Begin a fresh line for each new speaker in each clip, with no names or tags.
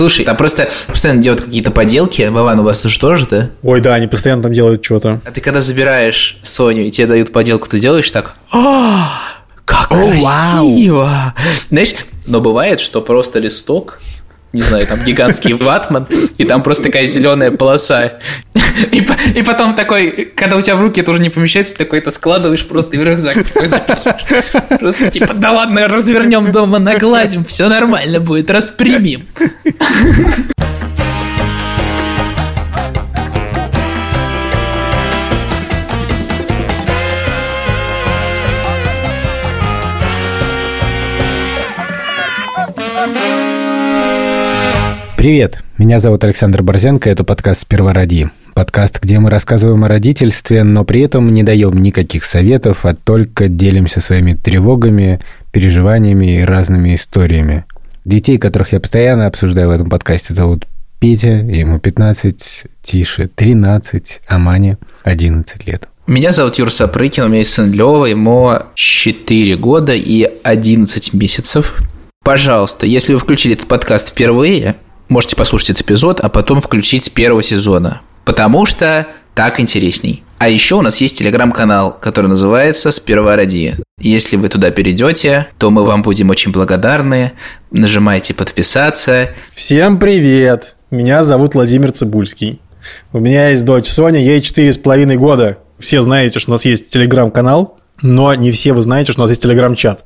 Слушай, там просто постоянно делают какие-то поделки. Вован, у вас тоже тоже, да?
Ой, да, они постоянно там делают что-то.
А ты когда забираешь Соню, и тебе дают поделку, ты делаешь так? «А, как красиво! Знаешь, но бывает, что просто листок не знаю, там гигантский ватман, и там просто такая зеленая полоса. И, и потом такой, когда у тебя в руки это уже не помещается, такой это складываешь просто в рюкзак. Просто типа, да ладно, развернем дома, нагладим, все нормально будет, распрямим.
Привет, меня зовут Александр Борзенко, это подкаст «Сперва роди». Подкаст, где мы рассказываем о родительстве, но при этом не даем никаких советов, а только делимся своими тревогами, переживаниями и разными историями. Детей, которых я постоянно обсуждаю в этом подкасте, зовут Петя, ему 15, Тише 13, а Мане 11 лет.
Меня зовут Юр Сапрыкин, у меня есть сын Лёва, ему 4 года и 11 месяцев. Пожалуйста, если вы включили этот подкаст впервые, можете послушать этот эпизод, а потом включить с первого сезона. Потому что так интересней. А еще у нас есть телеграм-канал, который называется «Сперва ради». Если вы туда перейдете, то мы вам будем очень благодарны. Нажимайте «Подписаться».
Всем привет! Меня зовут Владимир Цибульский. У меня есть дочь Соня, ей четыре с половиной года. Все знаете, что у нас есть телеграм-канал, но не все вы знаете, что у нас есть телеграм-чат.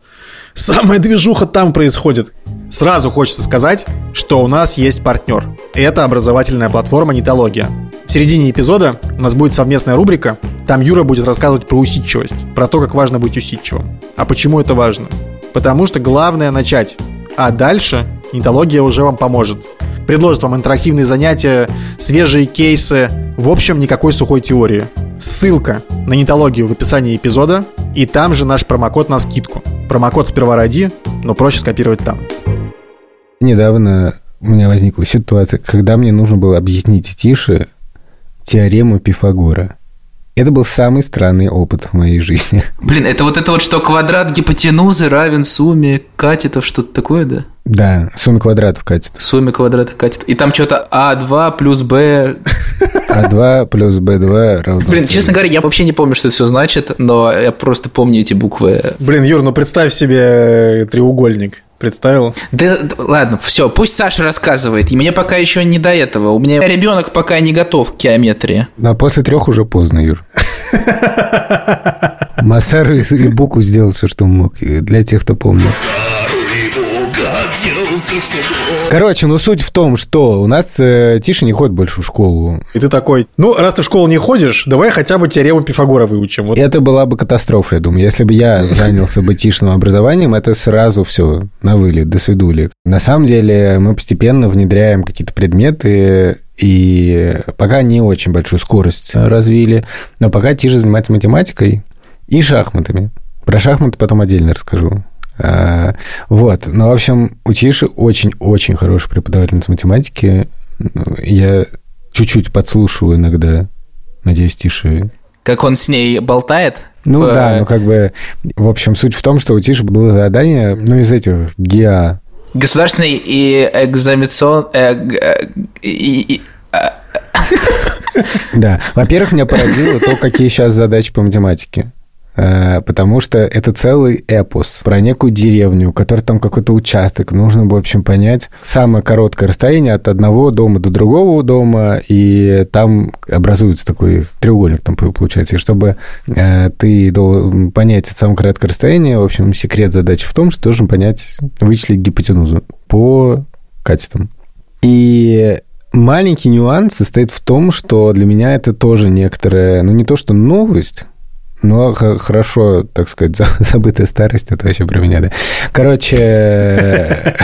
Самая движуха там происходит. Сразу хочется сказать, что у нас есть партнер. Это образовательная платформа «Нитология». В середине эпизода у нас будет совместная рубрика. Там Юра будет рассказывать про усидчивость, про то, как важно быть усидчивым. А почему это важно? Потому что главное начать, а дальше нитология уже вам поможет. Предложит вам интерактивные занятия, свежие кейсы, в общем, никакой сухой теории. Ссылка на нитологию в описании эпизода, и там же наш промокод на скидку. Промокод сперва ради, но проще скопировать там.
Недавно у меня возникла ситуация, когда мне нужно было объяснить Тише теорему Пифагора. Это был самый странный опыт в моей жизни.
Блин, это вот это вот, что квадрат гипотенузы равен сумме катетов, что-то такое, да?
Да, сумме квадратов катетов.
Сумме квадратов катетов. И там что-то А2 плюс Б...
А2 плюс Б2 равно...
Блин, честно говоря, я вообще не помню, что это все значит, но я просто помню эти буквы.
Блин, Юр, ну представь себе треугольник. Представил?
Да, да ладно, все, пусть Саша рассказывает. И мне пока еще не до этого. У меня ребенок пока не готов к геометрии.
Да, после трех уже поздно, Юр. Массар и Буку сделал все, что мог. Для тех, кто помнит. Короче, ну суть в том, что у нас э, Тиша не ходит больше в школу.
И ты такой, ну, раз ты в школу не ходишь, давай хотя бы теорему Пифагора выучим. Вот.
Это была бы катастрофа, я думаю. Если бы я занялся бы Тишиным образованием, это сразу все на вылет, до свидули. На самом деле мы постепенно внедряем какие-то предметы, и пока не очень большую скорость развили, но пока Тиша занимается математикой и шахматами. Про шахматы потом отдельно расскажу. А, вот. Ну, в общем, у Тиши очень-очень хороший преподавательница математики. Я чуть-чуть подслушиваю иногда. Надеюсь, Тиши...
Как он с ней болтает?
Ну
в...
да, ну как бы... В общем, суть в том, что у Тиши было задание, ну, из этих ГИА.
Государственный и экзаменацион... Э, э, и,
да. Во-первых, меня поразило то, какие сейчас задачи по математике. Э, потому что это целый эпос про некую деревню, у которой там какой-то участок. Нужно, в общем, понять самое короткое расстояние от одного дома до другого дома, и там образуется такой треугольник, там получается. И чтобы э, ты понять это самое короткое расстояние, в общем, секрет задачи в том, что должен понять, вычислить гипотенузу по катетам. И маленький нюанс состоит в том, что для меня это тоже некоторая, ну не то что новость, ну, хорошо, так сказать, забытая старость, это вообще про меня, да. Короче...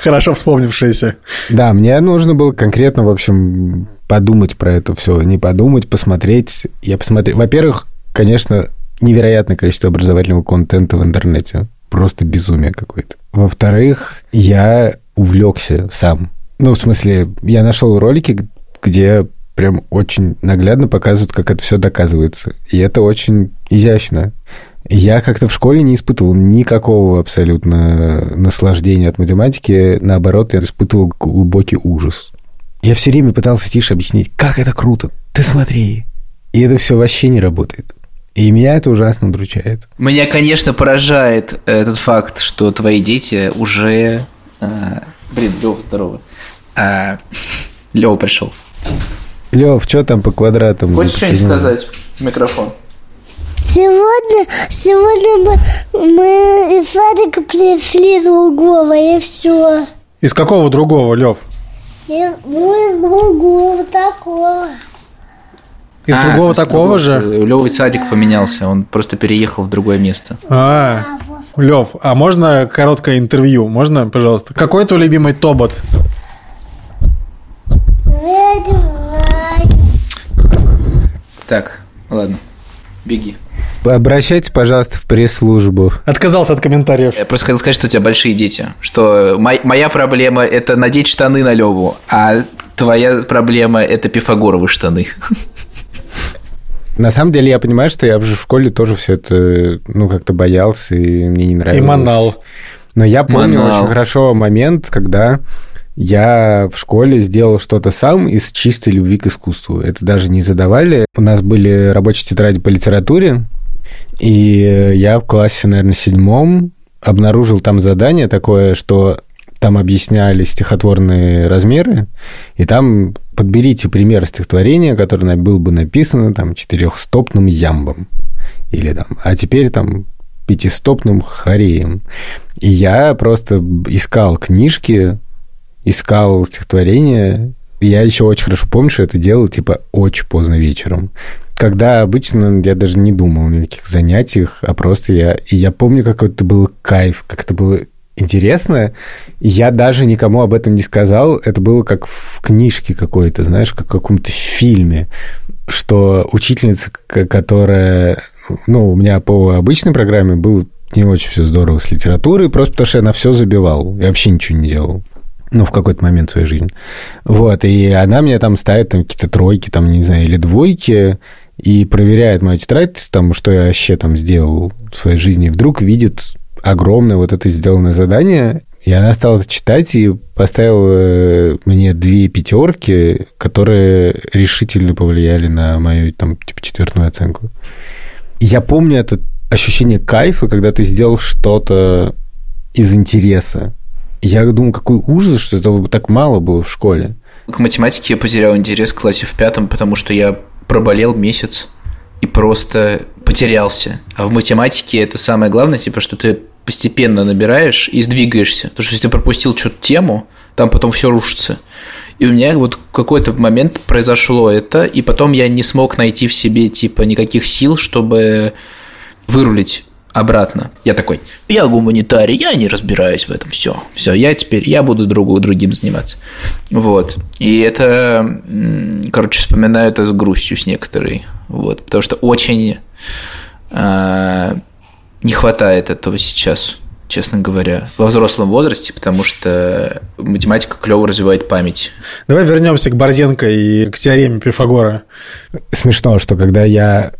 Хорошо вспомнившееся.
Да, мне нужно было конкретно, в общем, подумать про это все. Не подумать, посмотреть. Я посмотрел... Во-первых, конечно, невероятное количество образовательного контента в интернете. Просто безумие какое-то. Во-вторых, я увлекся сам. Ну, в смысле, я нашел ролики, где прям очень наглядно показывают, как это все доказывается. И это очень изящно. Я как-то в школе не испытывал никакого абсолютно наслаждения от математики. Наоборот, я испытывал глубокий ужас. Я все время пытался Тише объяснить, как это круто. Ты смотри. И это все вообще не работает. И меня это ужасно удручает.
Меня, конечно, поражает этот факт, что твои дети уже... А, блин, Лёва, здорово. А, Лёва пришел.
Лев, что там по квадратам?
Хочешь что-нибудь сказать в микрофон?
Сегодня, сегодня мы, мы из садика принесли другого, и все.
Из какого другого, Лев?
И, ну, из другого такого.
Из
А,
другого такого же?
Лёва садик поменялся, он просто переехал в другое место.
А, Лев, а можно короткое интервью? Можно, пожалуйста? Какой твой любимый тобот?
Знаю.
Так, ладно, беги.
Обращайтесь, пожалуйста, в пресс-службу.
Отказался от комментариев.
Я просто хотел сказать, что у тебя большие дети. Что мой- моя проблема – это надеть штаны на Леву, а твоя проблема – это пифагоровые штаны.
На самом деле, я понимаю, что я уже в школе тоже все это, ну, как-то боялся, и мне не
И
нравилось.
манал.
Но я помню
Манал.
очень хорошо момент, когда я в школе сделал что-то сам из чистой любви к искусству. Это даже не задавали. У нас были рабочие тетради по литературе, и я в классе, наверное, седьмом обнаружил там задание такое, что там объясняли стихотворные размеры, и там подберите пример стихотворения, которое было бы написано там четырехстопным ямбом. Или там, а теперь там пятистопным хореем. И я просто искал книжки, искал стихотворения. И Я еще очень хорошо помню, что это делал типа очень поздно вечером. Когда обычно я даже не думал о никаких занятиях, а просто я... И я помню, как это был кайф, как это было интересно. Я даже никому об этом не сказал. Это было как в книжке какой-то, знаешь, как в каком-то фильме, что учительница, которая... Ну, у меня по обычной программе было не очень все здорово с литературой, просто потому что я на все забивал. Я вообще ничего не делал. Ну, в какой-то момент своей жизни. Вот, и она мне там ставит там какие-то тройки, там, не знаю, или двойки, и проверяет мою тетрадь, там, что я вообще там сделал в своей жизни, и вдруг видит огромное вот это сделанное задание, и она стала читать и поставила э, мне две пятерки, которые решительно повлияли на мою там типа четвертную оценку. Я помню это ощущение кайфа, когда ты сделал что-то из интереса. Я думаю, какой ужас, что этого так мало было в школе.
К математике я потерял интерес в классе в пятом, потому что я проболел месяц и просто потерялся. А в математике это самое главное, типа, что ты постепенно набираешь и сдвигаешься. Потому что если ты пропустил что-то тему, там потом все рушится. И у меня вот какой-то момент произошло это, и потом я не смог найти в себе, типа, никаких сил, чтобы вырулить обратно. Я такой, я гуманитарий, я не разбираюсь в этом, все, все, я теперь, я буду другу, другим заниматься. Вот. И это, короче, вспоминаю это с грустью с некоторой, вот, потому что очень а, не хватает этого сейчас, честно говоря, во взрослом возрасте, потому что математика клево развивает память.
Давай вернемся к Борзенко и к теореме Пифагора.
Смешно, что когда я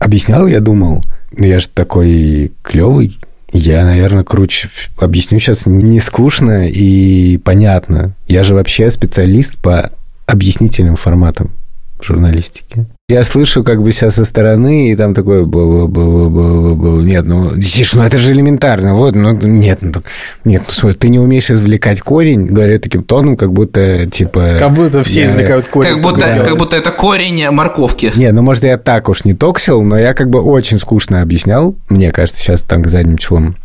объяснял, я думал, ну я же такой клевый, я, наверное, круче объясню сейчас не скучно и понятно. Я же вообще специалист по объяснительным форматам в журналистике. Я слышу как бы себя со стороны, и там такое... Нет, ну, Тиш, ну это же элементарно. Вот, ну, нет, ну, нет, ну, смотри, ты не умеешь извлекать корень, говорю таким тоном, как будто, типа...
Как будто все
я-
извлекают корень.
Как будто,
Да.
как будто это корень морковки.
Не, ну, может, я так уж не токсил, но я как бы очень скучно объяснял, мне кажется, сейчас так задним числом.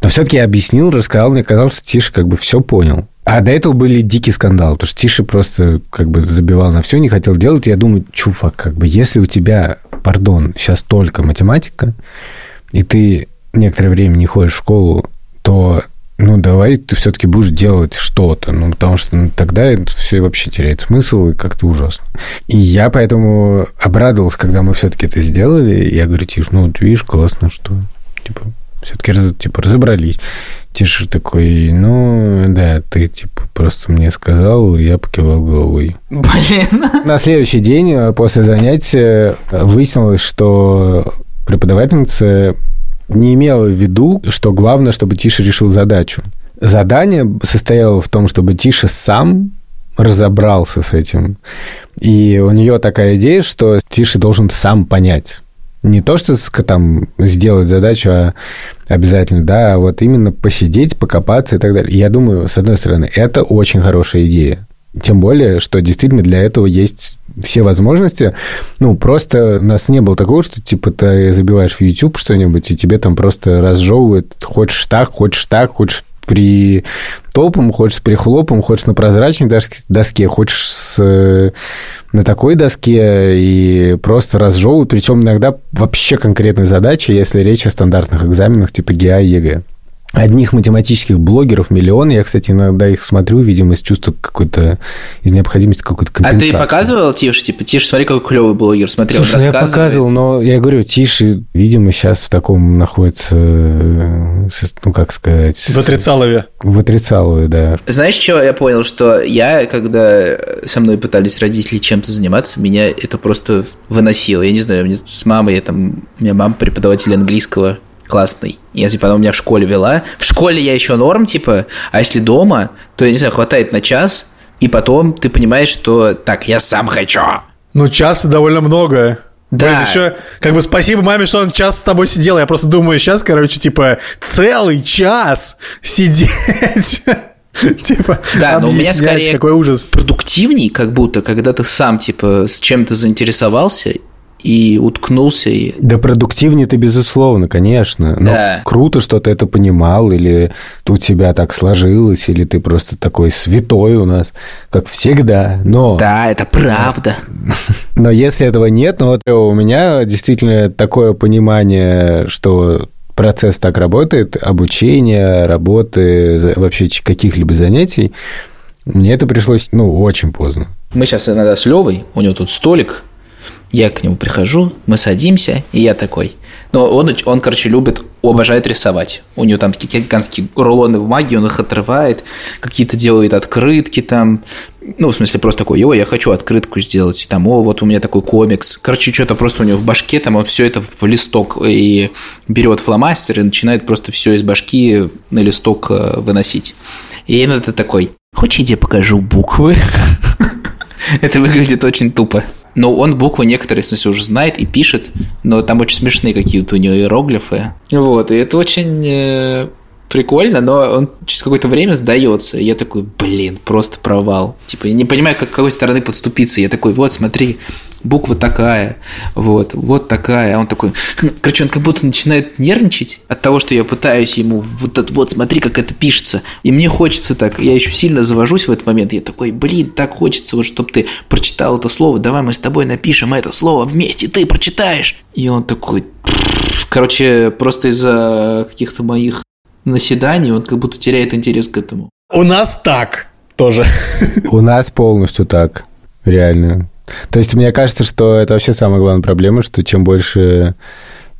Но все-таки я объяснил, рассказал, мне казалось, что Тиша как бы все понял. А до этого были дикий скандал, потому что Тиша просто как бы забивал на все, не хотел делать. Я думаю, чувак, как бы если у тебя, пардон, сейчас только математика, и ты некоторое время не ходишь в школу, то ну, давай ты все-таки будешь делать что-то, ну, потому что ну, тогда это все вообще теряет смысл и как-то ужасно. И я поэтому обрадовался, когда мы все-таки это сделали. Я говорю, Тиш, ну, вот видишь, классно, что, типа, все-таки типа, разобрались. Тише такой, ну, да, ты, типа, просто мне сказал, и я покивал головой.
Блин.
На следующий день э, после занятия выяснилось, что преподавательница не имела в виду, что главное, чтобы Тиша решил задачу. Задание состояло в том, чтобы Тиша сам разобрался с этим. И у нее такая идея, что Тиша должен сам понять. Не то, что там сделать задачу, а обязательно, да, а вот именно посидеть, покопаться и так далее. Я думаю, с одной стороны, это очень хорошая идея. Тем более, что действительно для этого есть все возможности. Ну, просто у нас не было такого, что, типа, ты забиваешь в YouTube что-нибудь, и тебе там просто разжевывают хочешь так, хочешь так, хочешь с притопом, хочешь с прихлопом, хочешь на прозрачной доске, хочешь с, на такой доске и просто разжевывают. Причем иногда вообще конкретные задачи, если речь о стандартных экзаменах типа ГИА и ЕГЭ одних математических блогеров миллион. Я, кстати, иногда их смотрю, видимо, из чувства какой-то, из необходимости какой-то компенсации.
А ты показывал Тише? Типа, Тише, смотри, какой клевый блогер, смотрел,
Слушай, ну я показывал, но я говорю, Тише, видимо, сейчас в таком находится, ну, как сказать...
В отрицалове.
В отрицалове, да.
Знаешь, что я понял? Что я, когда со мной пытались родители чем-то заниматься, меня это просто выносило. Я не знаю, мне с мамой, я там, у меня мама преподаватель английского, классный. Я, типа, она у меня в школе вела. В школе я еще норм, типа, а если дома, то, я не знаю, хватает на час, и потом ты понимаешь, что так, я сам хочу.
Ну, час довольно много.
Да.
Блин, еще, как бы спасибо маме, что он час с тобой сидел. Я просто думаю, сейчас, короче, типа, целый час сидеть. Типа,
да, но у меня скорее
какой ужас.
продуктивней, как будто, когда ты сам, типа, с чем-то заинтересовался, и уткнулся. И...
Да продуктивнее ты, безусловно, конечно. Но
Да.
круто, что ты это понимал, или у тебя так сложилось, или ты просто такой святой у нас, как всегда. Но,
Да, это правда.
но если этого нет, ну вот у меня действительно такое понимание, что процесс так работает, обучение, работы, вообще каких-либо занятий, мне это пришлось, ну, очень поздно.
Мы сейчас иногда с Левой, у него тут столик, я к нему прихожу, мы садимся, и я такой. Но он, он, короче, любит, обожает рисовать. У него там такие гигантские рулоны бумаги, он их отрывает, какие-то делает открытки там. Ну, в смысле, просто такой, о, я хочу открытку сделать. Там, о, вот у меня такой комикс. Короче, что-то просто у него в башке, там он все это в листок и берет фломастер и начинает просто все из башки на листок э, выносить. И я иногда такой, хочешь, я тебе покажу буквы? Это выглядит очень тупо. Но он буквы некоторые, в смысле, уже знает и пишет, но там очень смешные какие-то у него иероглифы. Вот, и это очень э, прикольно, но он через какое-то время сдается. И я такой, блин, просто провал. Типа, я не понимаю, как, какой стороны подступиться. Я такой, вот, смотри, буква такая, вот, вот такая. А он такой, «Хм». короче, он как будто начинает нервничать от того, что я пытаюсь ему, вот, это- вот смотри, как это пишется. И мне хочется так, я еще сильно завожусь в этот момент. Я такой, блин, так хочется, вот, чтобы ты прочитал это слово, давай мы с тобой напишем это слово вместе, ты прочитаешь. И он такой, короче, просто из-за каких-то моих наседаний он как будто теряет интерес к этому.
У нас так тоже.
У нас полностью так, реально. То есть мне кажется, что это вообще самая главная проблема, что чем больше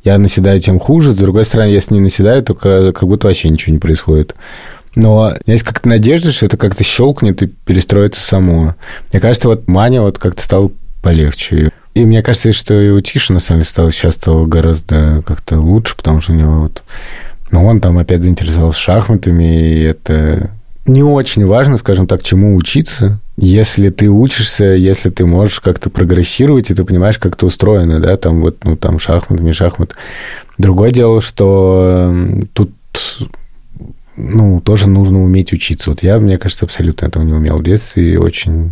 я наседаю, тем хуже. С другой стороны, если не наседаю, то ка- как будто вообще ничего не происходит. Но есть как-то надежда, что это как-то щелкнет и перестроится само. Мне кажется, вот Маня вот как-то стал полегче. И мне кажется, что и у Тиши, на самом деле, стало, сейчас стало гораздо как-то лучше, потому что у него вот... Ну, он там опять заинтересовался шахматами, и это не очень важно, скажем так, чему учиться. Если ты учишься, если ты можешь как-то прогрессировать, и ты понимаешь, как это устроено, да, там вот, ну, там шахмат, не шахмат. Другое дело, что тут ну, тоже нужно уметь учиться. Вот я, мне кажется, абсолютно этого не умел в детстве, и очень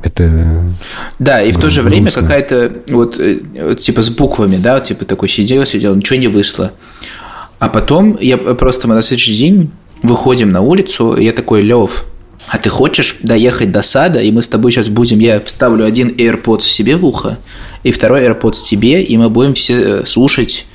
это...
Да, и в то же время какая-то вот, э, вот типа с буквами, да, вот, типа такой сидел, сидел, ничего не вышло. А потом я просто мы на следующий день выходим на улицу, и я такой, Лев, а ты хочешь доехать до сада, и мы с тобой сейчас будем, я вставлю один AirPods себе в ухо, и второй AirPods тебе, и мы будем все э, слушать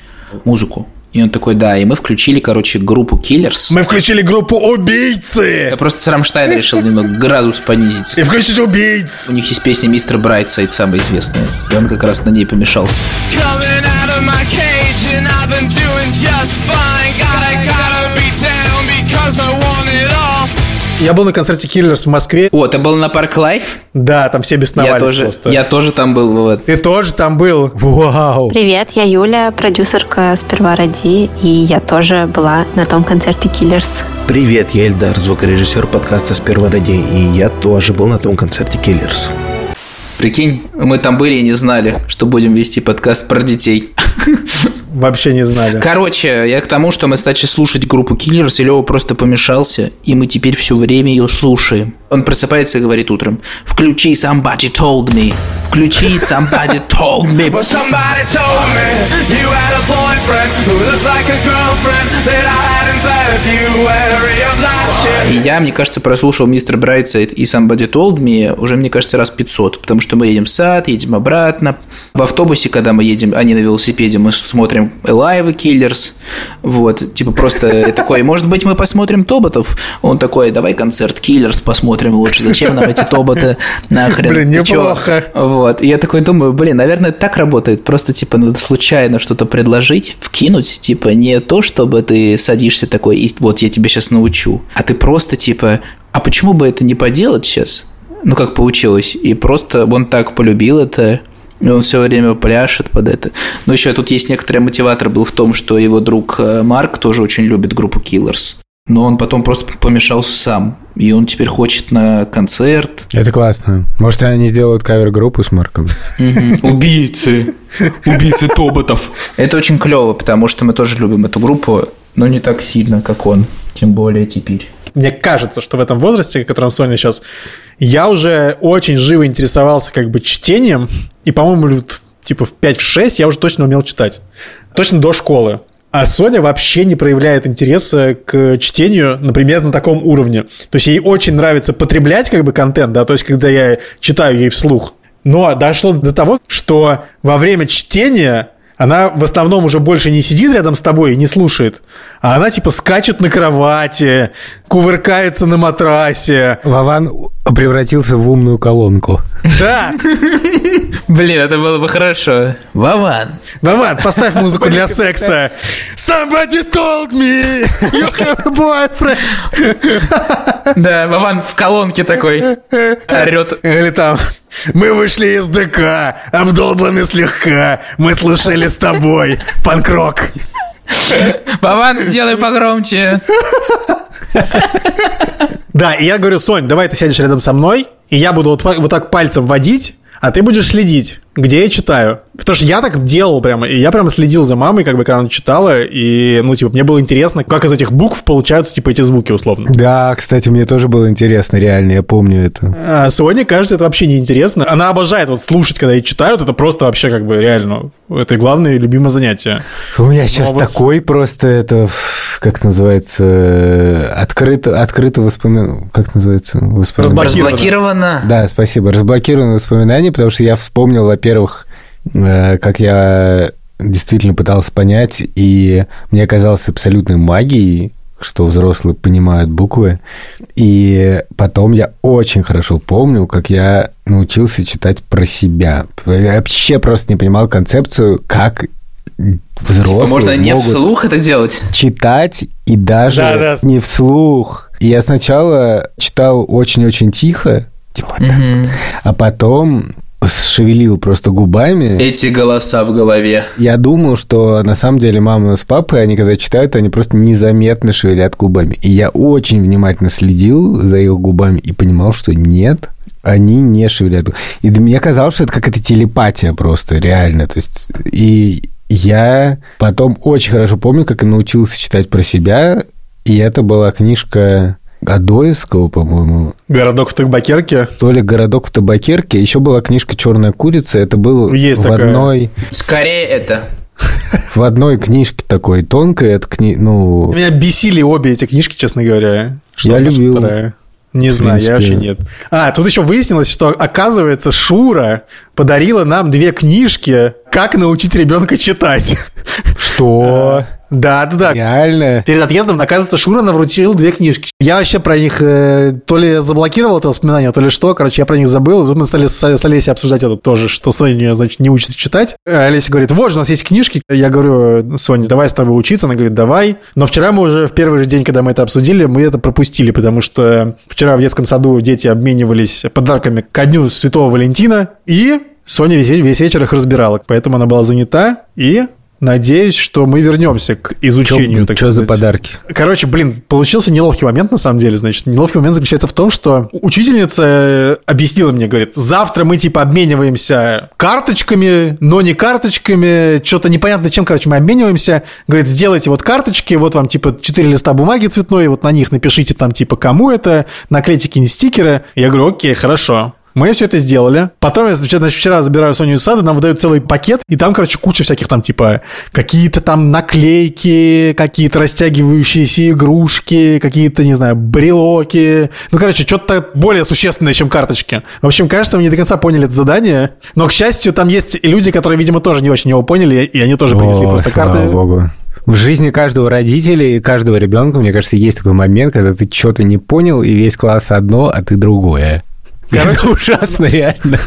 музыку. И он такой, да, и мы включили, короче, группу Killers.
Мы включили группу убийцы!
Я просто с Рамштайна решил немного градус понизить.
И включить убийц!
У них есть песня «Мистер Брайтсайд», самая известная. И он как раз на ней помешался.
Coming out of my cage and I've been doing just fine. Gotta, gotta be down because I want it all.
Я был на концерте Killers в Москве.
О, ты был на Park Live?
Да, там все бесновались
Я тоже,
просто.
я тоже там был. Вот.
Ты тоже там был.
Вау!
Привет, я Юля, продюсерка «Сперва ради», и я тоже была на том концерте Killers.
Привет, я Эльдар, звукорежиссер подкаста «Сперва ради», и я тоже был на том концерте Killers.
Прикинь, мы там были и не знали, что будем вести подкаст про детей.
Вообще не знали.
Короче, я к тому, что мы стали слушать группу Killers, и Лева просто помешался, и мы теперь все время ее слушаем. Он просыпается и говорит утром, включи Somebody Told Me, включи Somebody Told Me.
But somebody told me you had a boyfriend who looked like a girlfriend that I had in February of last year.
И я, мне кажется, прослушал Мистер Брайтсайд и Somebody Told Me уже, мне кажется, раз 500, потому что мы едем в сад, едем обратно. В автобусе, когда мы едем, они на велосипеде, мы смотрим и Killers. Вот, типа просто такой, может быть, мы посмотрим Тоботов? Он такой, давай концерт Killers посмотрим лучше, зачем нам эти Тоботы нахрен?
Блин,
Ты чё?»
неплохо.
Вот, и я такой думаю, блин, наверное, так работает, просто, типа, надо случайно что-то предложить, вкинуть, типа, не то, чтобы ты садишься такой, и вот я тебя сейчас научу, а ты просто, типа, а почему бы это не поделать сейчас? Ну, как получилось. И просто он так полюбил это, и он все время пляшет под это. Но еще тут есть некоторый мотиватор был в том, что его друг э, Марк тоже очень любит группу Killers. Но он потом просто помешался сам. И он теперь хочет на концерт.
Это классно. Может, они сделают кавер-группу с Марком?
Убийцы. Убийцы Тоботов. Это очень клево, потому что мы тоже любим эту группу, но не так сильно, как он. Тем более теперь.
Мне кажется, что в этом возрасте, в котором Соня сейчас, я уже очень живо интересовался как бы чтением, и, по-моему, типа в 5-6 я уже точно умел читать. Точно до школы. А Соня вообще не проявляет интереса к чтению, например, на таком уровне. То есть ей очень нравится потреблять как бы контент, да, то есть когда я читаю ей вслух. Но дошло до того, что во время чтения она в основном уже больше не сидит рядом с тобой и не слушает, а она типа скачет на кровати, кувыркается на матрасе.
Вован превратился в умную колонку.
Да,
Блин, это было бы хорошо. Вован.
Вован, поставь музыку для секса. Somebody told me you have a boyfriend.
Да, Вован в колонке такой орет.
Или там, мы вышли из ДК, обдолбаны слегка, мы слушали с тобой панк-рок.
Вован, сделай погромче.
Да, и я говорю, Сонь, давай ты сядешь рядом со мной, и я буду вот так пальцем водить, а ты будешь следить, где я читаю. Потому что я так делал прямо, и я прямо следил за мамой, как бы, когда она читала, и, ну, типа, мне было интересно, как из этих букв получаются, типа, эти звуки, условно.
Да, кстати, мне тоже было интересно, реально, я помню это.
А Соне, кажется, это вообще неинтересно. Она обожает вот слушать, когда ей читают, это просто вообще, как бы, реально, это главное любимое занятие.
У меня сейчас
Ну, а вот-
такой просто это, как это называется, открыто, открыто воспоминание, как называется? Воспоминание.
Разблокировано.
Разблокировано.
Да, спасибо. Разблокированные воспоминания, потому что я вспомнил, во-первых, как я действительно пытался понять, и мне казалось абсолютной магией, что взрослые понимают буквы. И потом я очень хорошо помню, как я научился читать про себя. Я вообще просто не понимал концепцию, как взрослые
Типа, Можно не
могут
вслух это делать?
читать и даже
Да, да.
не вслух. И я сначала читал очень-очень тихо, типа так, а потом шевелил просто губами.
Эти голоса в голове.
Я думал, что на самом деле мама с папой, они когда читают, они просто незаметно шевелят губами. И я очень внимательно следил за их губами и понимал, что нет, они не шевелят. И меня казалось, что это какая-то телепатия просто, реально. То есть, и я потом очень хорошо помню, как я научился читать про себя, и это была книжка Адоевского, по-моему,
Городок в Табакерке.
то ли «Городок в табакерке», еще была книжка «Черная курица», это было
Есть
в
такая.
одной
Скорее это.
в одной книжке такой тонкой, это кни... ну,
Меня бесили обе эти книжки, честно говоря.
Я
одна,
любил.
вторая. Не знаю, я вообще нет. А, тут еще выяснилось, что, оказывается, Шура подарила нам две книжки «Как научить ребенка читать».
что?
Да, да, да.
Реально?
Перед отъездом, оказывается, Шура навручил две книжки. Я вообще про них э, то ли заблокировал это воспоминание, то ли что. Короче, я про них забыл. И тут мы стали с, с Олесей обсуждать это тоже, что Соня, значит, не учится читать. А Олеся говорит, вот же у нас есть книжки. Я говорю, Соня, давай с тобой учиться. Она говорит, давай. Но вчера мы уже в первый же день, когда мы это обсудили, мы это пропустили, потому что вчера в детском саду дети обменивались подарками ко дню Святого Валентина. И Соня весь, весь вечер их разбирала, поэтому она была занята. И надеюсь, что мы вернемся к изучению.
Что за подарки?
Короче, блин, получился неловкий момент на самом деле. Значит, неловкий момент заключается в том, что учительница э, объяснила мне, говорит, завтра мы типа обмениваемся карточками, но не карточками, что-то непонятно чем, короче, мы обмениваемся. Говорит, сделайте вот карточки, вот вам типа 4 листа бумаги цветной, вот на них напишите там типа кому это, наклейте какие-нибудь стикеры. Я говорю, окей, хорошо. Мы все это сделали. Потом я, значит, вчера забираю Соню из сада, нам выдают целый пакет, и там, короче, куча всяких там, типа, какие-то там наклейки, какие-то растягивающиеся игрушки, какие-то, не знаю, брелоки. Ну, короче, что-то более существенное, чем карточки. В общем, кажется, мы не до конца поняли это задание, но, к счастью, там есть люди, которые, видимо, тоже не очень его поняли, и они тоже принесли
О,
просто карты.
богу. В жизни каждого родителя и каждого ребенка, мне кажется, есть такой момент, когда ты что-то не понял, и весь класс одно, а ты другое.
Короче,
Это ужасно, реально.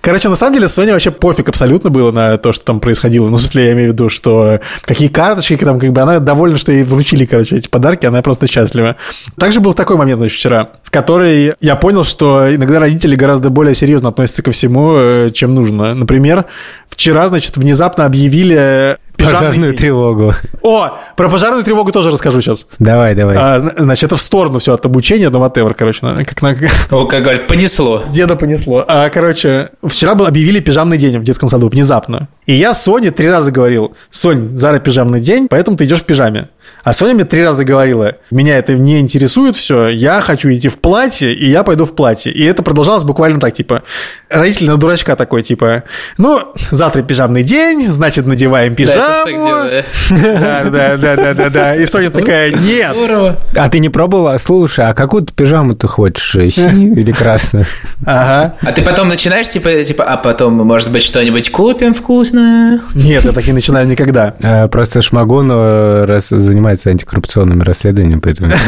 Короче, на самом деле, Соне вообще пофиг абсолютно было на то, что там происходило. Ну, в смысле, я имею в виду, что какие карточки, там, как бы, она довольна, что ей вручили, короче, эти подарки, она просто счастлива. Также был такой момент, значит, вчера, в который я понял, что иногда родители гораздо более серьезно относятся ко всему, э, чем нужно. Например, вчера, значит, внезапно объявили
Пожарную
день.
тревогу.
О, про пожарную тревогу тоже расскажу сейчас.
Давай, давай.
А, зна- значит, это в сторону все от обучения, но whatever, короче, на- как на,
О, как говорят, понесло.
Деда понесло. А, короче, вчера был, объявили пижамный день в детском саду, внезапно. И я Соне три раза говорил, Сонь, завтра пижамный день, поэтому ты идешь в пижаме. А Соня мне три раза говорила, меня это не интересует все, я хочу идти в платье, и я пойду в платье. И это продолжалось буквально так, типа, родитель на дурачка такой, типа, ну, завтра пижамный день, значит, надеваем пижаму.
делаю.
Да, да, да, да, да, да. И Соня такая, нет.
Здорово.
А ты не пробовала? Слушай, а какую пижаму ты хочешь? э, Синюю или красную?
Ага.
А ты потом начинаешь, типа, типа, а потом, может быть, что-нибудь купим вкусное?
Нет, я так не начинаю никогда.
А, Просто Шмагун э, раз- занимается антикоррупционными расследованиями, поэтому...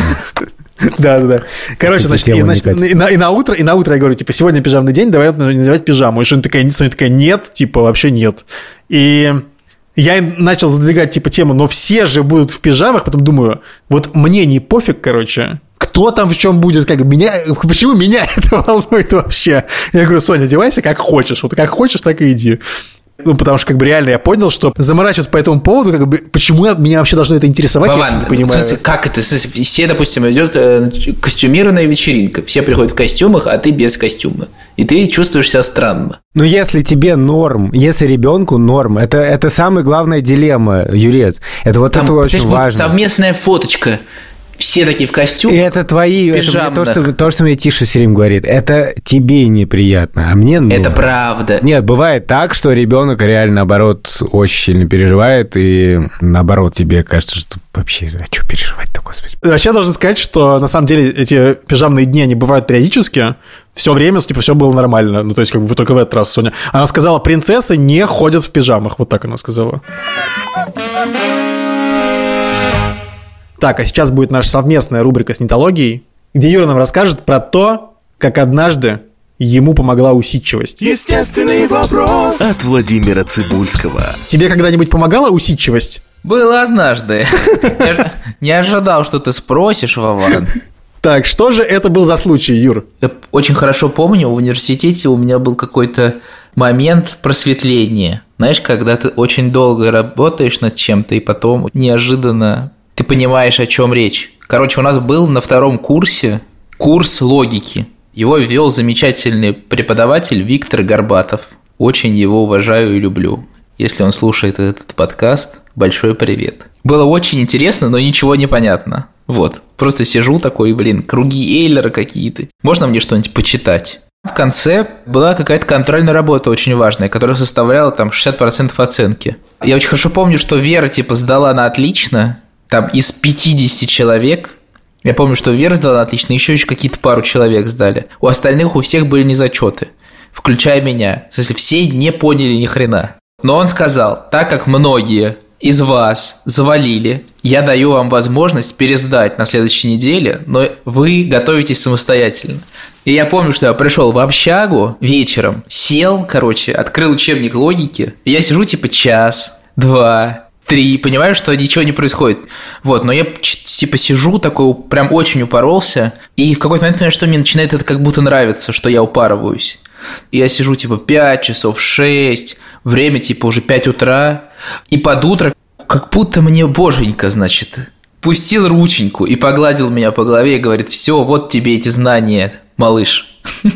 Да, да, да. Короче, значит, и, значит, и, на, и на утро, и на утро я говорю, типа, сегодня пижамный день, давай надевать пижаму. И Соня такая, Соня такая, нет, типа, вообще нет. И я начал задвигать, типа, тему, но все же будут в пижамах, потом думаю, вот мне не пофиг, короче, кто там в чем будет, как меня, почему меня это волнует вообще? Я говорю, Соня, одевайся как хочешь, вот как хочешь, так и иди. Ну, потому что, как бы, реально я понял, что заморачиваться по этому поводу, как бы, почему я- меня вообще должно это интересовать, я
Вован,
не
в
понимаю.
смысле, как это? В смысле, Все, допустим, идет э, костюмированная вечеринка, все приходят в костюмах, а ты без костюма. И ты чувствуешь себя странно.
Ну, если тебе норм, если ребенку норм, это, это самая главная дилемма, Юрец. Это вот
Там,
это очень важно.
совместная фоточка. Все такие в
И
костюмах.
это твои, это то, что, то, что мне Тиша все время говорит, это тебе неприятно, а мне ну.
Это правда.
Нет, бывает так, что ребенок реально, наоборот, очень сильно переживает, и наоборот, тебе кажется, что вообще, а что переживать-то, господи?
Вообще должен сказать, что на самом деле эти пижамные дни, они бывают периодически. Все время, типа, все было нормально. Ну, то есть, как бы только в этот раз Соня. Она сказала, принцессы не ходят в пижамах. Вот так она сказала. Так, а сейчас будет наша совместная рубрика с нетологией, где Юра нам расскажет про то, как однажды ему помогла усидчивость.
Естественный вопрос от Владимира Цибульского.
Тебе когда-нибудь помогала усидчивость?
Было однажды. Не ожидал, что ты спросишь, Вован.
Так, что же это был за случай, Юр?
Я очень хорошо помню, в университете у меня был какой-то момент просветления. Знаешь, когда ты очень долго работаешь над чем-то, и потом неожиданно ты понимаешь, о чем речь. Короче, у нас был на втором курсе курс логики. Его вел замечательный преподаватель Виктор Горбатов. Очень его уважаю и люблю. Если он слушает этот подкаст, большой привет. Было очень интересно, но ничего не понятно. Вот, просто сижу такой, блин, круги Эйлера какие-то. Можно мне что-нибудь почитать? В конце была какая-то контрольная работа очень важная, которая составляла там 60% оценки. Я очень хорошо помню, что Вера типа сдала на отлично, там из 50 человек, я помню, что Вера сдала отлично, еще еще какие-то пару человек сдали. У остальных у всех были незачеты, включая меня. В смысле, все не поняли ни хрена. Но он сказал, так как многие из вас завалили. Я даю вам возможность пересдать на следующей неделе, но вы готовитесь самостоятельно. И я помню, что я пришел в общагу вечером, сел, короче, открыл учебник логики, и я сижу типа час, два, три, понимаю, что ничего не происходит. Вот, но я типа сижу такой, прям очень упоролся, и в какой-то момент понимаю, что мне начинает это как будто нравиться, что я упарываюсь. И я сижу типа 5 часов, 6, время типа уже 5 утра, и под утро как будто мне боженька, значит, пустил рученьку и погладил меня по голове и говорит, все, вот тебе эти знания, малыш.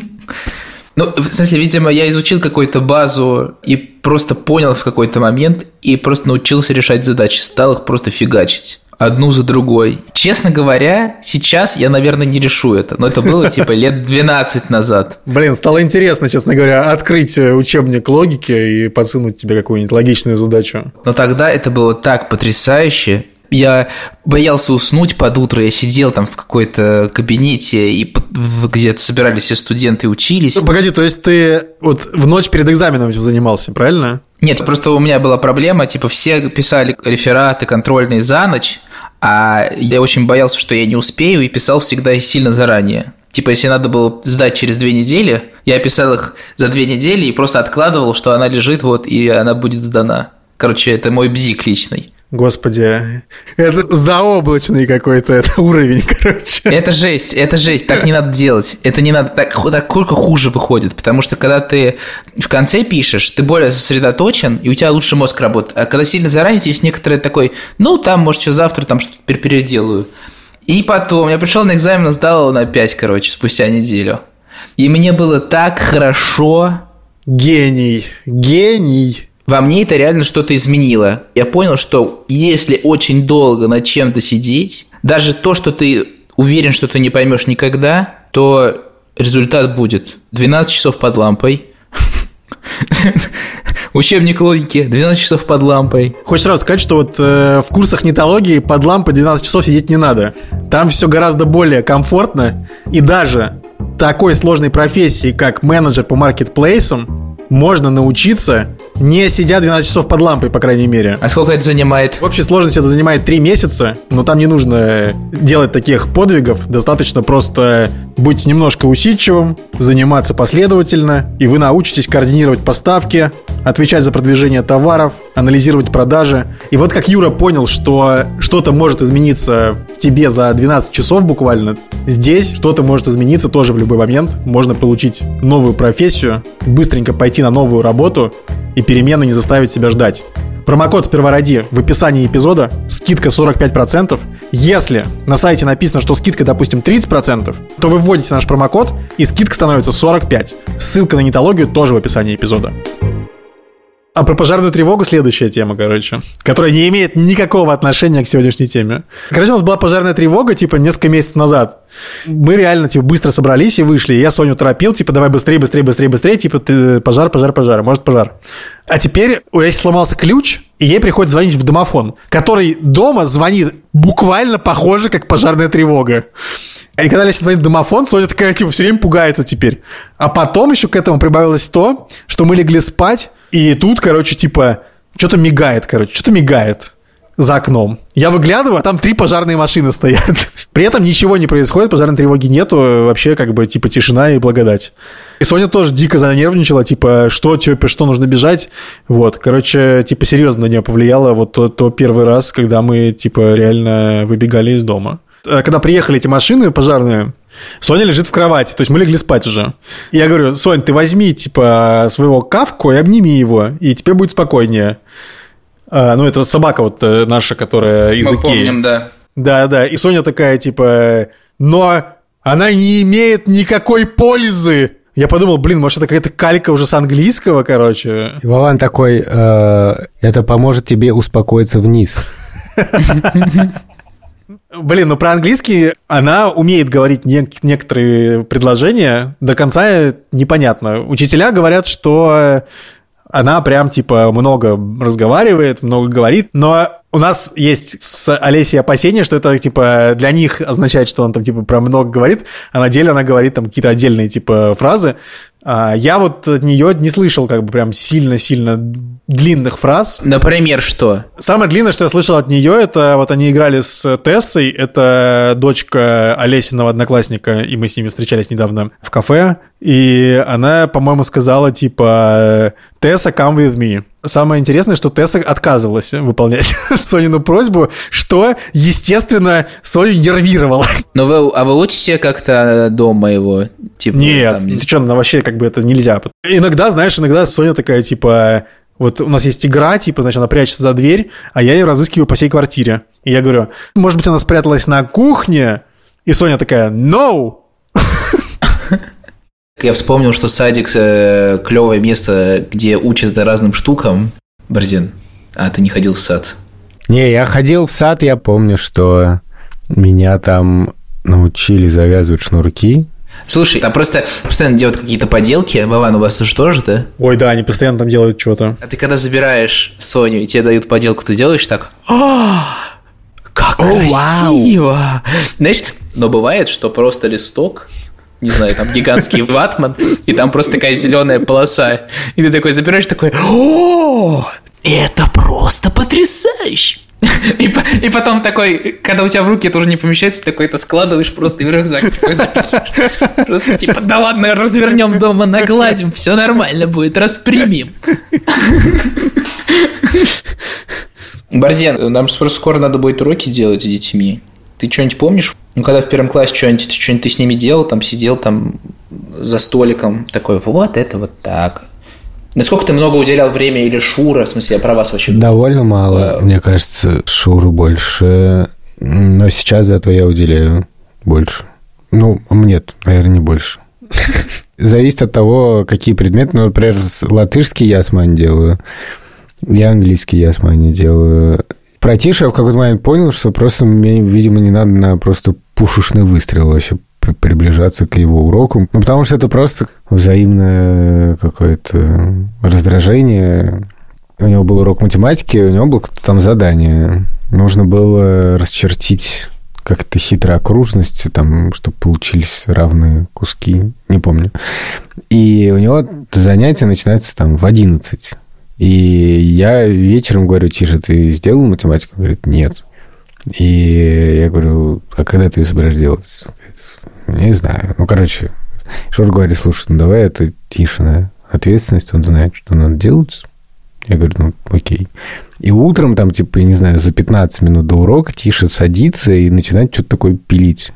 Ну, в смысле, видимо, я изучил какую-то базу и просто понял в какой-то момент и просто научился решать задачи, стал их просто фигачить одну за другой. Честно говоря, сейчас я, наверное, не решу это, но это было типа лет 12 назад.
Блин, стало интересно, честно говоря, открыть э, учебник логики и подсунуть тебе какую-нибудь логичную задачу.
Но тогда это было так потрясающе. Я боялся уснуть под утро, я сидел там в какой-то кабинете, и где-то собирались все студенты учились.
Ну, погоди, то есть ты вот в ночь перед экзаменом этим занимался, правильно?
Нет, просто у меня была проблема, типа все писали рефераты контрольные за ночь, а я очень боялся, что я не успею, и писал всегда сильно заранее. Типа, если надо было сдать через две недели, я писал их за две недели и просто откладывал, что она лежит вот, и она будет сдана. Короче, это мой бзик личный.
Господи, это заоблачный какой-то это уровень, короче.
Это жесть, это жесть, так не надо делать. Это не надо, так, так только хуже выходит, потому что когда ты в конце пишешь, ты более сосредоточен, и у тебя лучше мозг работает. А когда сильно заранее, есть некоторый такой, ну, там, может, что завтра там что-то пер- переделаю. И потом, я пришел на экзамен, сдал его на 5, короче, спустя неделю. И мне было так хорошо,
Гений, гений.
Во мне это реально что-то изменило. Я понял, что если очень долго над чем-то сидеть, даже то, что ты уверен, что ты не поймешь никогда, то результат будет 12 часов под лампой. Учебник логики, 12 часов под лампой.
Хочешь сразу сказать, что вот э, в курсах нетологии под лампой 12 часов сидеть не надо. Там все гораздо более комфортно. И даже такой сложной профессии, как менеджер по маркетплейсам, можно научиться, не сидя 12 часов под лампой, по крайней мере.
А сколько это занимает?
В общей сложности это занимает 3 месяца, но там не нужно делать таких подвигов, достаточно просто быть немножко усидчивым, заниматься последовательно, и вы научитесь координировать поставки, отвечать за продвижение товаров, анализировать продажи. И вот как Юра понял, что что-то может измениться в тебе за 12 часов буквально, здесь что-то может измениться тоже в любой момент. Можно получить новую профессию, быстренько пойти на новую работу и перемены не заставить себя ждать. Промокод «Сперва ради» в описании эпизода, скидка 45%. Если на сайте написано, что скидка, допустим, 30%, то вы вводите наш промокод, и скидка становится 45%. Ссылка на нетологию тоже в описании эпизода. А про пожарную тревогу следующая тема, короче, которая не имеет никакого отношения к сегодняшней теме. Короче, у нас была пожарная тревога, типа, несколько месяцев назад. Мы реально, типа, быстро собрались и вышли. Я Соню торопил, типа, давай быстрее, быстрее, быстрее, быстрее, типа, ты, пожар, пожар, пожар, может, пожар. А теперь у Яси сломался ключ, и ей приходится звонить в домофон, который дома звонит буквально похоже, как пожарная тревога. И когда Леся звонит в домофон, Соня такая, типа, все время пугается теперь. А потом еще к этому прибавилось то, что мы легли спать, и тут, короче, типа, что-то мигает, короче, что-то мигает за окном. Я выглядываю, а там три пожарные машины стоят. При этом ничего не происходит, пожарной тревоги нету, вообще как бы типа тишина и благодать. И Соня тоже дико занервничала, типа, что, тёпе, что нужно бежать. Вот, короче, типа, серьезно на нее повлияло вот то, то первый раз, когда мы, типа, реально выбегали из дома. А Когда приехали эти машины пожарные, Соня лежит в кровати, то есть мы легли спать уже. Я говорю, Сонь, ты возьми, типа, своего кавку и обними его, и тебе будет спокойнее. А, ну, это собака вот э, наша, которая из
Мы
Икеи.
помним, да.
Да, да. И Соня такая, типа, но она не имеет никакой пользы. Я подумал, блин, может, это какая-то калька уже с английского, короче.
И Вован такой, э, это поможет тебе успокоиться вниз.
Блин, ну про английский она умеет говорить не- некоторые предложения, до конца непонятно. Учителя говорят, что она прям, типа, много разговаривает, много говорит, но у нас есть с Олесей опасения, что это, типа, для них означает, что он там, типа, про много говорит, а на деле она говорит там какие-то отдельные, типа, фразы. А, Я вот от нее не слышал как бы прям сильно-сильно длинных фраз.
Например, что?
Самое длинное, что я слышал от нее, это вот они играли с Тессой, это дочка Олесиного одноклассника, и мы с ними встречались недавно в кафе, и она, по-моему, сказала типа «Тесса, come with me». Самое интересное, что Тесса отказывалась выполнять Сонину просьбу, что, естественно, Соню нервировало.
Но вы, а вы учите как-то дома его? Типа,
Нет,
там,
ты что, ну, вообще как бы это нельзя. Иногда, знаешь, иногда Соня такая, типа, вот у нас есть игра, типа, значит, она прячется за дверь, а я ее разыскиваю по всей квартире. И я говорю, может быть, она спряталась на кухне? И Соня такая, no!
Я вспомнил, что садик э, клевое место, где учат разным штукам. Борзин, а ты не ходил в сад?
Не, я ходил в сад, я помню, что меня там научили завязывать шнурки.
Слушай, там просто постоянно делают какие-то поделки. Вован, у вас тоже тоже, да?
Ой, да, они постоянно там делают что-то.
А ты когда забираешь Соню и тебе дают поделку, ты делаешь так? «А, Как красиво! Знаешь, но бывает, что просто листок, не знаю, там гигантский ватман, и там просто такая зеленая полоса. И ты такой забираешь, такой, о, это просто потрясающе! И, и потом такой, когда у тебя в руки это уже не помещается, такой это складываешь просто в рюкзак. Просто типа, да ладно, развернем дома, нагладим, все нормально будет, распрямим. Борзен, нам просто скоро надо будет уроки делать с детьми. Ты что-нибудь помнишь? Ну, когда в первом классе что-нибудь, что-нибудь ты с ними делал, там сидел там за столиком, такой, вот это вот так. Насколько ты много уделял время или Шура, в смысле, я про вас вообще говорю.
Довольно мало,
Вау.
мне кажется, Шуру больше. Но сейчас зато я уделяю больше. Ну, нет, наверное, не больше. Зависит от того, какие предметы. Ну, например, латышский я с Маней делаю. Я английский я с Маней делаю. Про Тиша я в какой-то момент понял, что просто мне, видимо, не надо на просто пушечный выстрел вообще приближаться к его уроку. Ну, потому что это просто взаимное какое-то раздражение. У него был урок математики, у него было там задание. Нужно было расчертить как-то хитро окружности, там, чтобы получились равные куски, не помню. И у него занятие начинается там в 11. И я вечером говорю, Тише, ты сделал математику? Он говорит, нет. И я говорю, а когда ты ее собираешься делать? Не знаю. Ну, короче, Шур говорит, слушай, ну давай это Тишина ответственность, он знает, что надо делать. Я говорю, ну, окей. И утром, там, типа, я не знаю, за 15 минут до урока Тиша садится и начинает что-то такое пилить.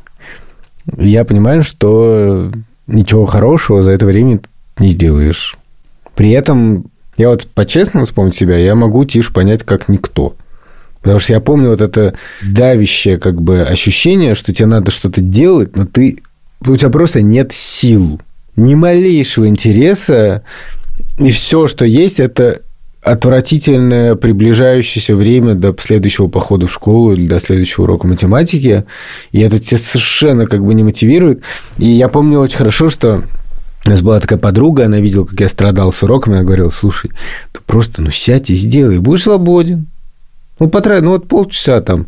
И я понимаю, что ничего хорошего за это время не сделаешь. При этом, я вот по-честному вспомнить себя, я могу Тишу понять как никто. Потому что я помню вот это давящее как бы ощущение, что тебе надо что-то делать, но ты у тебя просто нет сил, ни малейшего интереса, и все, что есть, это отвратительное приближающееся время до следующего похода в школу или до следующего урока математики, и это тебя совершенно как бы не мотивирует. И я помню очень хорошо, что у нас была такая подруга, она видела, как я страдал с уроками, она говорила, слушай, ты просто ну сядь и сделай, будешь свободен. Ну, потрать, ну вот полчаса там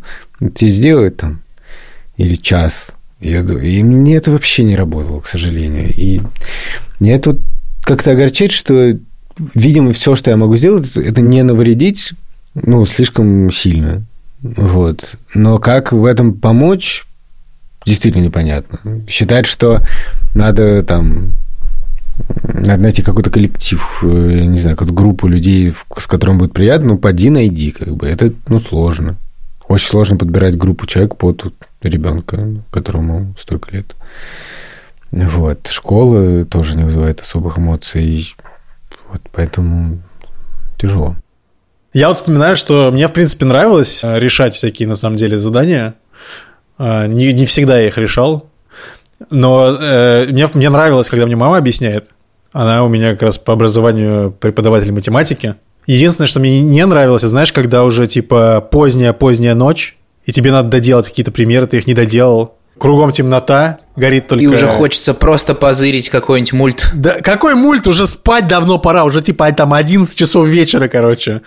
тебе сделать там, или час. Я думаю, и мне это вообще не работало, к сожалению. И мне это вот как-то огорчает, что, видимо, все, что я могу сделать, это не навредить, ну, слишком сильно. Вот. Но как в этом помочь, действительно непонятно. Считать, что надо там надо найти какой-то коллектив, э, не знаю, какую-то группу людей, с которым будет приятно, ну, поди найди, как бы. Это, ну, сложно. Очень сложно подбирать группу человек под ребенка, которому столько лет. Вот. Школа тоже не вызывает особых эмоций. Вот поэтому тяжело.
Я вот вспоминаю, что мне, в принципе, нравилось э, решать всякие, на самом деле, задания. Э, Не, не всегда я их решал. Но э, мне, мне нравилось, когда мне мама объясняет. Она у меня как раз по образованию преподаватель математики. Единственное, что мне не нравилось, это, знаешь, когда уже типа поздняя-поздняя ночь, и тебе надо доделать какие-то примеры, ты их не доделал. Кругом темнота, горит только...
И уже хочется просто позырить какой-нибудь мульт.
Да какой мульт? Уже спать давно пора. Уже типа там 11 часов вечера, короче.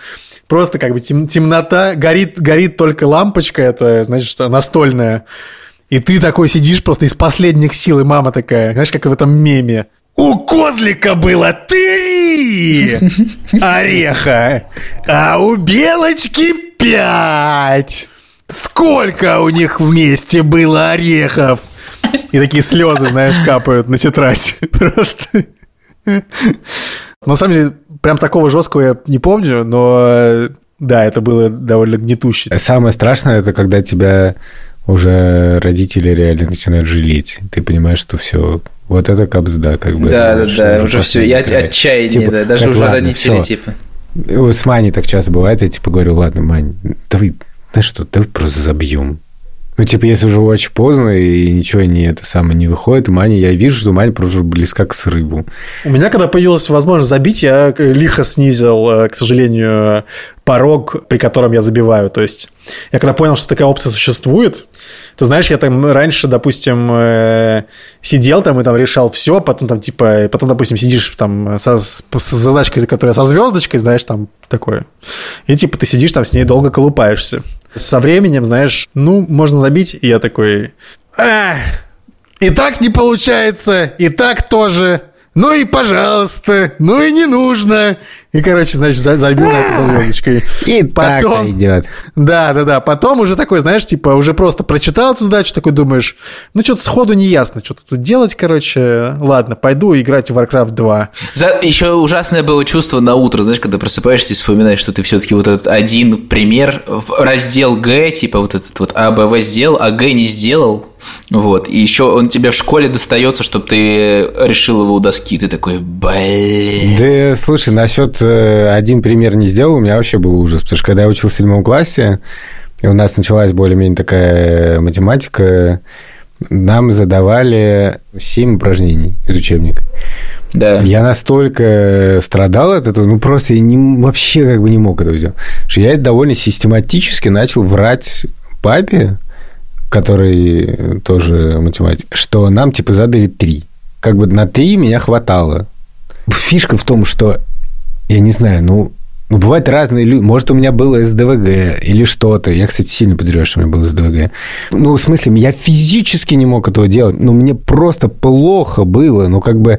Просто как бы тем- темнота, горит, горит только лампочка, это, значит, что настольная. И ты такой сидишь просто из последних сил, и мама такая, знаешь, как в этом меме. У козлика было три ореха, а у белочки пять. Сколько у них вместе было орехов? И такие слезы, знаешь, капают на тетрадь. Просто. На самом деле, прям такого жесткого я не помню, но да, это было довольно гнетуще.
Самое страшное, это когда тебя уже родители реально начинают жалеть. Ты понимаешь, что все, вот это капсда, как бы.
Да, да, да,
уже
уже все, я
играет.
отчаяние,
Типа,
да, даже уже
ладно,
родители,
всё.
типа.
С Маней так часто бывает, я типа говорю, ладно, Мань, давай, знаешь что, давай просто забьем. Ну, типа, если уже очень поздно и ничего не это самое не выходит, Маня, я вижу, что Маня просто близка к срыву.
У меня, когда появилась возможность забить, я лихо снизил, э, к сожалению, порог, при котором я забиваю. То есть я когда понял, что такая опция существует, то знаешь, я там раньше, допустим, э, сидел там и там решал все, потом там типа, потом, допустим, сидишь там со, с задачкой, которая со звездочкой, знаешь, там такое. И типа ты сидишь там с ней долго колупаешься. Со временем, знаешь, ну, можно забить, и я такой, «Ах, и так не получается, и так тоже. Ну и пожалуйста, ну и не нужно. И, короче, значит, за- забил на это со звездочкой.
И так
Потом-
идет.
Да, да, да. Потом уже такой, знаешь, типа, уже просто прочитал эту задачу, такой думаешь, ну что-то сходу не ясно, что-то тут делать, короче. Ладно, пойду играть в Warcraft 2.
За- Еще ужасное было чувство на утро, знаешь, когда просыпаешься и вспоминаешь, что ты все-таки вот этот один пример в раздел Г, типа вот этот вот А, Б, В сделал, а Г не сделал. Вот. И еще он тебе в школе достается, чтобы ты решил его у доски. Ты такой, блин.
Да, слушай, насчет один пример не сделал, у меня вообще был ужас. Потому что когда я учился в седьмом классе, и у нас началась более-менее такая математика, нам задавали 7 упражнений из учебника.
Да.
Я настолько страдал от этого, ну просто я не, вообще как бы не мог этого сделать, что я довольно систематически начал врать папе, который тоже математик, что нам типа задали три. Как бы на три меня хватало. Фишка в том, что я не знаю, ну, ну, бывают разные люди. Может, у меня было СДВГ или что-то. Я, кстати, сильно подозреваю, что у меня было СДВГ. Ну, в смысле, я физически не мог этого делать. Ну, мне просто плохо было. Ну, как бы,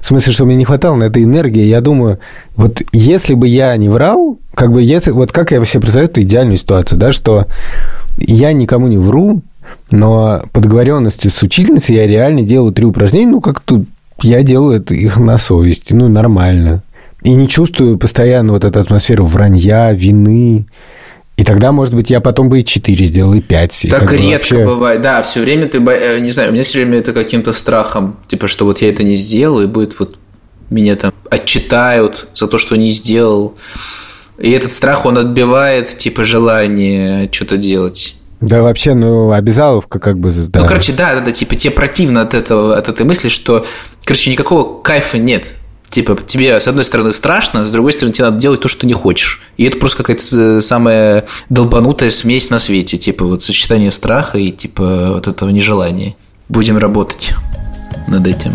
в смысле, что мне не хватало на это энергии. Я думаю, вот если бы я не врал, как бы, если... Вот как я вообще представляю эту идеальную ситуацию, да, что я никому не вру, но по договоренности с учительницей я реально делаю три упражнения, ну, как тут я делаю это их на совести, ну, нормально. И не чувствую постоянно вот эту атмосферу вранья, вины. И тогда, может быть, я потом бы и 4 сделал, и 5. И
Так
как бы
редко
вообще-
бывает. Да, все время ты, бо- э, не знаю, у меня все время это каким-то страхом, типа, что вот я это не сделал, и будет вот меня там отчитают за то, что не сделал. И этот страх, он отбивает, типа, желание что-то делать.
Да, вообще, ну, обязаловка как бы... да.
Ну, короче, да, да, да, типа, тебе противно от этого, от этой мысли, что, короче, никакого кайфа нет. Типа, тебе, с одной стороны, страшно, с другой стороны, тебе надо делать то, что не хочешь. И это просто какая-то с- самая долбанутая смесь на свете. Типа, вот сочетание страха и, типа, вот этого нежелания. Будем работать над этим.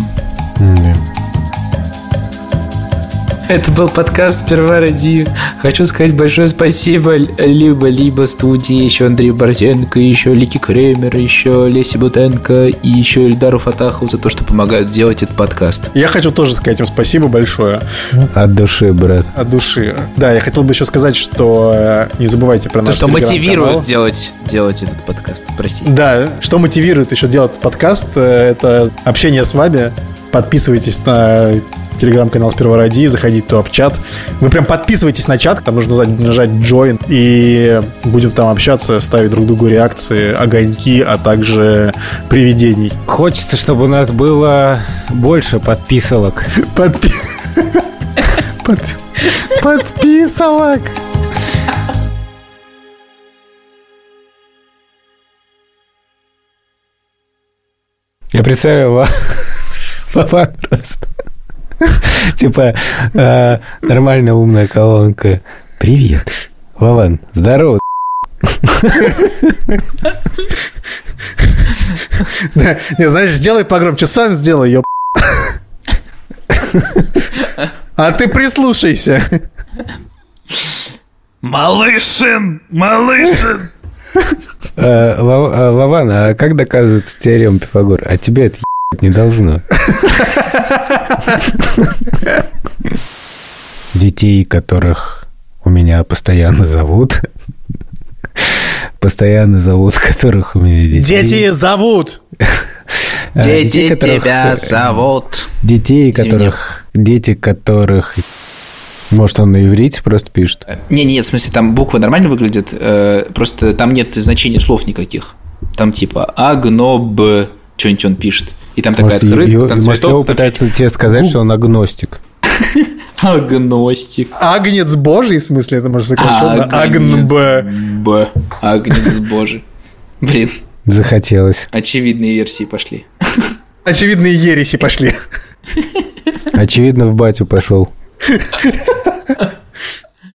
М,
Это был подкаст «Сперва ради». Хочу сказать большое спасибо либо-либо студии, еще Андрею Борзенко, еще Лики Кремер, еще Лесе Бутенко и еще Эльдару Фатахову за то, что помогают делать этот подкаст.
Я хочу тоже сказать им спасибо большое
От души, брат.
от души. Да, я хотел бы еще сказать, что э, не забывайте про
То,
наш
что
телеграм-канал.
мотивирует делать, делать этот подкаст. Простите.
Да, что мотивирует еще делать этот подкаст, э, это общение с вами. Подписывайтесь на телеграм-канал Сперва Ради, заходите туда в чат. Вы прям подписывайтесь на чат, там нужно нажать- join, и будем там общаться, ставить друг другу реакции, огоньки, а также привидений.
Хочется, чтобы у нас было больше подписывок.
Подпи- Под- Подписывок!
Я представляю Ва- Вован просто. Типа э, нормальная умная колонка. Привет. Вован, здорово.
Не, знаешь, сделай погромче, сам сделай, ёп. А ты прислушайся.
Малышин! Малышин!
Э, Вов- э, Вован, а как доказывается теорема Пифагора? А тебе это не должно. Детей, которых у меня постоянно зовут. Постоянно зовут, которых у меня детей.
Дети зовут!
А,
Дети
которых-
тебя зовут.
Детей,
Извини.
которых... Дети, которых... Может, он на иврите просто пишет?
Не, нет, в смысле, там буквы нормально выглядят, э, просто там нет значения слов никаких. Там типа агноб, что-нибудь он пишет. И там такая
Может, и-
открытка, там
может,
цветок, там
пытается тебе сказать, что он агностик.
агностик.
Агнец Божий, в смысле, это может сокращенно? Агнб.
Б. Агнец божий. Блин,
Захотелось.
очевидные версии пошли.
Очевидные ереси пошли.
Очевидно, в батю пошел.